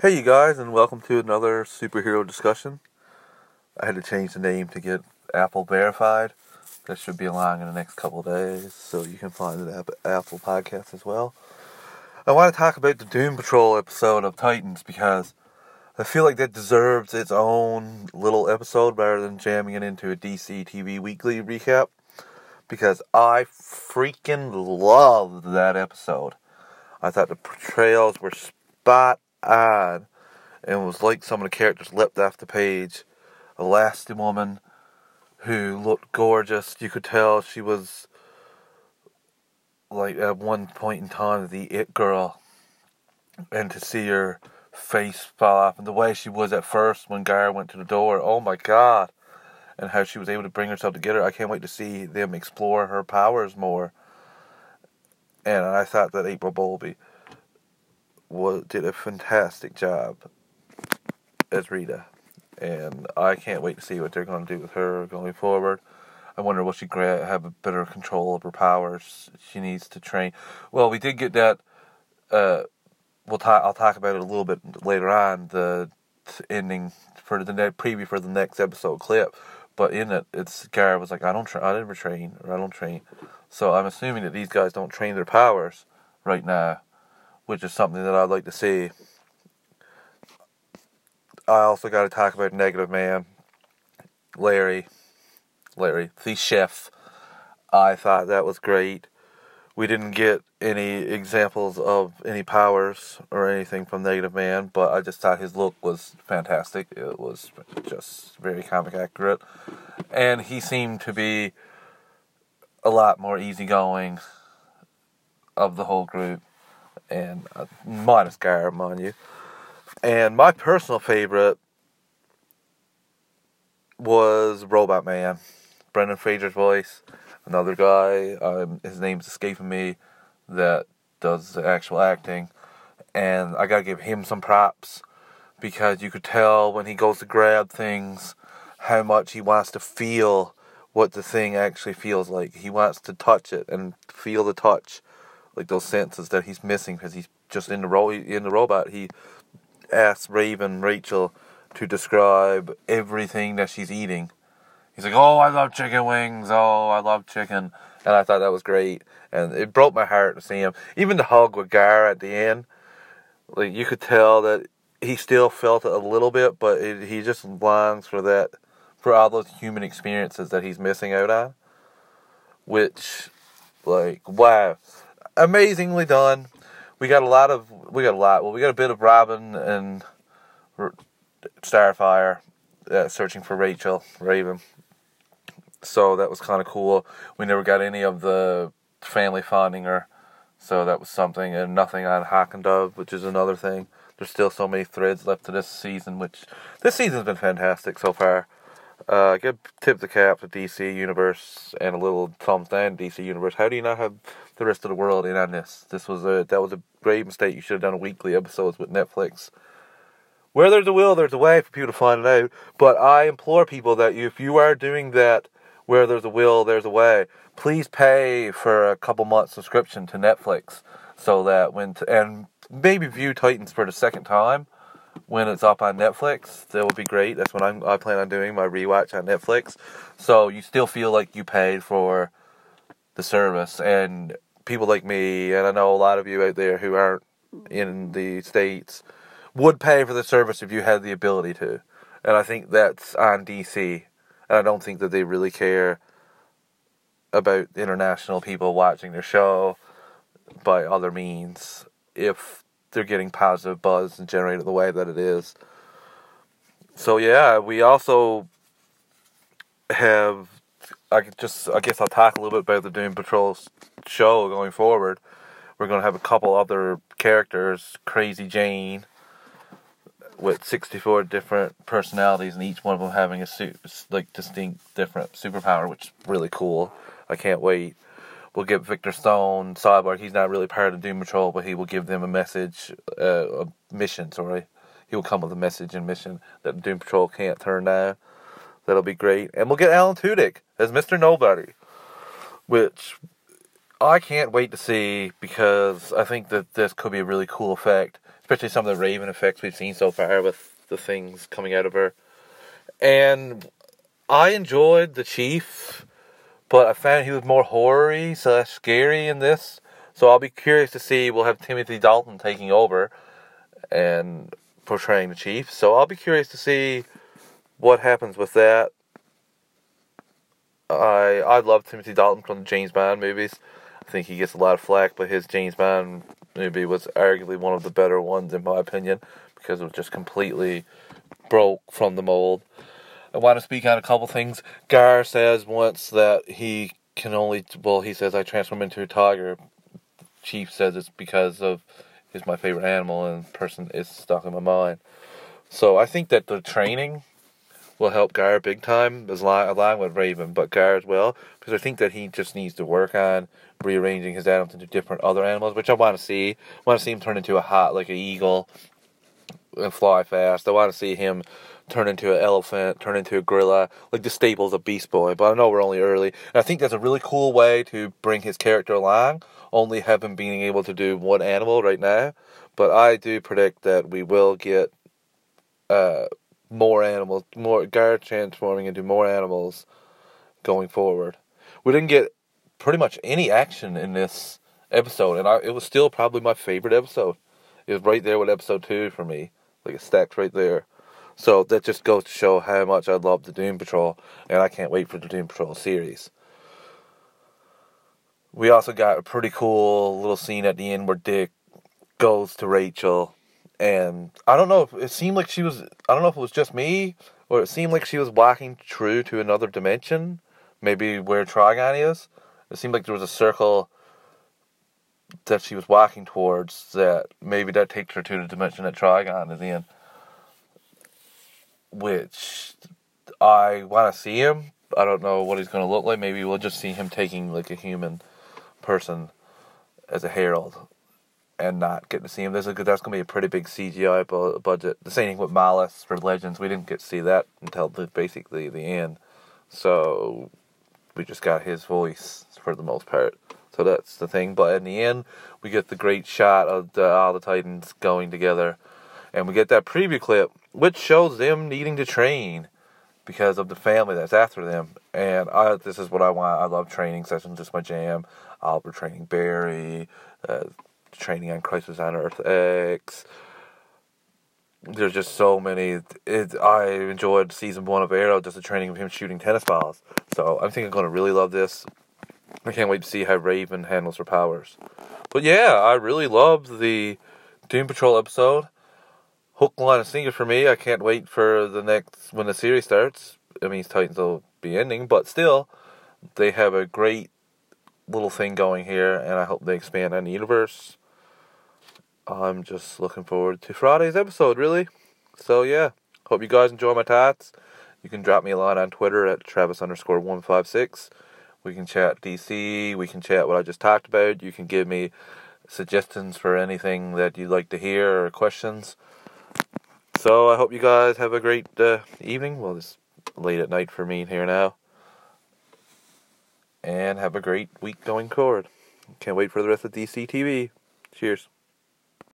Hey, you guys, and welcome to another superhero discussion. I had to change the name to get Apple verified. That should be along in the next couple days, so you can find it at Apple Podcast as well. I want to talk about the Doom Patrol episode of Titans because I feel like that deserves its own little episode rather than jamming it into a DC TV weekly recap because I freaking loved that episode. I thought the portrayals were spot on and it was like some of the characters leapt off the page. Elasti-Woman who looked gorgeous. You could tell she was like at one point in time the it girl and to see her face fall off and the way she was at first when Gar went to the door, oh my god. And how she was able to bring herself together. I can't wait to see them explore her powers more. And I thought that April Bowlby was did a fantastic job as Rita. And I can't wait to see what they're going to do with her going forward. I wonder will she have a better control of her powers? She needs to train. Well, we did get that. Uh, we'll talk. I'll talk about it a little bit later on. The ending for the ne- preview for the next episode clip, but in it, it's Garrett was like, "I don't. Tra- I never train, or I don't train." So I'm assuming that these guys don't train their powers right now, which is something that I'd like to see. I also got to talk about Negative Man, Larry, Larry, the chef. I thought that was great. We didn't get any examples of any powers or anything from Negative Man, but I just thought his look was fantastic. It was just very comic accurate. And he seemed to be a lot more easygoing of the whole group. And uh, minus Gar, mind you. And my personal favorite was Robot Man. Brendan Fraser's voice. Another guy, um, his name's escaping me, that does the actual acting. And I gotta give him some props because you could tell when he goes to grab things how much he wants to feel what the thing actually feels like. He wants to touch it and feel the touch, like those senses that he's missing because he's just in the ro- in the robot. He asks Raven Rachel to describe everything that she's eating. He's like, "Oh, I love chicken wings. Oh, I love chicken," and I thought that was great, and it broke my heart to see him. Even the hug with Gar at the end, like you could tell that he still felt it a little bit, but it, he just longs for that, for all those human experiences that he's missing out on. Which, like, wow, amazingly done. We got a lot of, we got a lot. Well, we got a bit of Robin and Starfire uh, searching for Rachel Raven. So that was kind of cool. We never got any of the family finding her, so that was something, and nothing on Hawk and Dove, which is another thing. There's still so many threads left to this season, which this season's been fantastic so far. Uh, good tip the cap to DC Universe and a little thumbs down DC Universe. How do you not have the rest of the world in on this? This was a that was a great mistake. You should have done a weekly episodes with Netflix where there's a will, there's a way for people to find it out. But I implore people that if you are doing that, where there's a will, there's a way, please pay for a couple months subscription to Netflix so that when t- and maybe view Titans for the second time when it's up on Netflix. That would be great. That's what I'm, I plan on doing my rewatch on Netflix. So you still feel like you paid for the service and people like me and I know a lot of you out there who aren't in the states would pay for the service if you had the ability to. And I think that's on DC. And I don't think that they really care about international people watching their show by other means if they're getting positive buzz and generated the way that it is. So yeah, we also have I just I guess I'll talk a little bit about the Doom Patrol show going forward. We're going to have a couple other characters, Crazy Jane, with 64 different personalities and each one of them having a suit like distinct different superpower which is really cool. I can't wait. We'll get victor stone cyborg he's not really part of doom patrol but he will give them a message uh, a mission sorry. He will come with a message and mission that doom patrol can't turn down. That'll be great. And we'll get alan tudyk as mr nobody which i can't wait to see because i think that this could be a really cool effect especially some of the Raven effects we've seen so far with the things coming out of her. And I enjoyed the Chief, but I found he was more horror-y slash scary in this. So I'll be curious to see. We'll have Timothy Dalton taking over and portraying the Chief. So I'll be curious to see what happens with that. I I love Timothy Dalton from the James Bond movies. I think he gets a lot of flack, but his James Bond movie was arguably one of the better ones in my opinion because it was just completely broke from the mold. I want to speak on a couple things. Gar says once that he can only well he says I transform into a tiger. Chief says it's because of is my favorite animal and person is stuck in my mind. So I think that the training will help Gar big time, as long, along with Raven, but Gar as well, because I think that he just needs to work on rearranging his animals into different other animals, which I want to see. I want to see him turn into a hot, like an eagle, and fly fast. I want to see him turn into an elephant, turn into a gorilla, like the staples of Beast Boy. But I know we're only early, and I think that's a really cool way to bring his character along. Only have him being able to do one animal right now, but I do predict that we will get uh, more animals, more Gar transforming into more animals going forward. We didn't get pretty much any action in this episode, and I, it was still probably my favorite episode. It was right there with episode two for me, like it stacked right there. So that just goes to show how much I love the Doom Patrol, and I can't wait for the Doom Patrol series. We also got a pretty cool little scene at the end where Dick goes to Rachel and I don't know if it seemed like she was. I don't know if it was just me, or it seemed like she was walking true to another dimension, maybe where Trigon is. It seemed like there was a circle that she was walking towards. That maybe that takes her to the dimension that Trigon is in, which I want to see him. I don't know what he's going to look like. Maybe we'll just see him taking like a human person as a herald and not getting to see him. That's going to be a pretty big CGI bu- budget. The same thing with Mallus for Legends. We didn't get to see that until the, basically the end. So we just got his voice for the most part. So that's the thing. But in the end, we get the great shot of the, all the Titans going together, and we get that preview clip, which shows them needing to train because of the family that's after them. And I, this is what I want. I love training sessions. It's my jam. Oliver training Barry. Uh, training on Crisis on Earth X. There's just so many. It, I enjoyed season one of Arrow, just the training of him shooting tennis balls. So I think I'm going to really love this. I can't wait to see how Raven handles her powers. But yeah, I really loved the Doom Patrol episode. Hook, line, and sinker for me. I can't wait for the next when the series starts. It means Titans will be ending, but still, they have a great little thing going here, and I hope they expand on the universe. I'm just looking forward to Friday's episode, really. So yeah, hope you guys enjoy my tats. You can drop me a line on Twitter at Travis underscore one five six. We can chat DC. We can chat what I just talked about. You can give me suggestions for anything that you'd like to hear or questions. So I hope you guys have a great uh, evening. Well, it's late at night for me here now and have a great week going forward. Can't wait for the rest of DC TV. Cheers.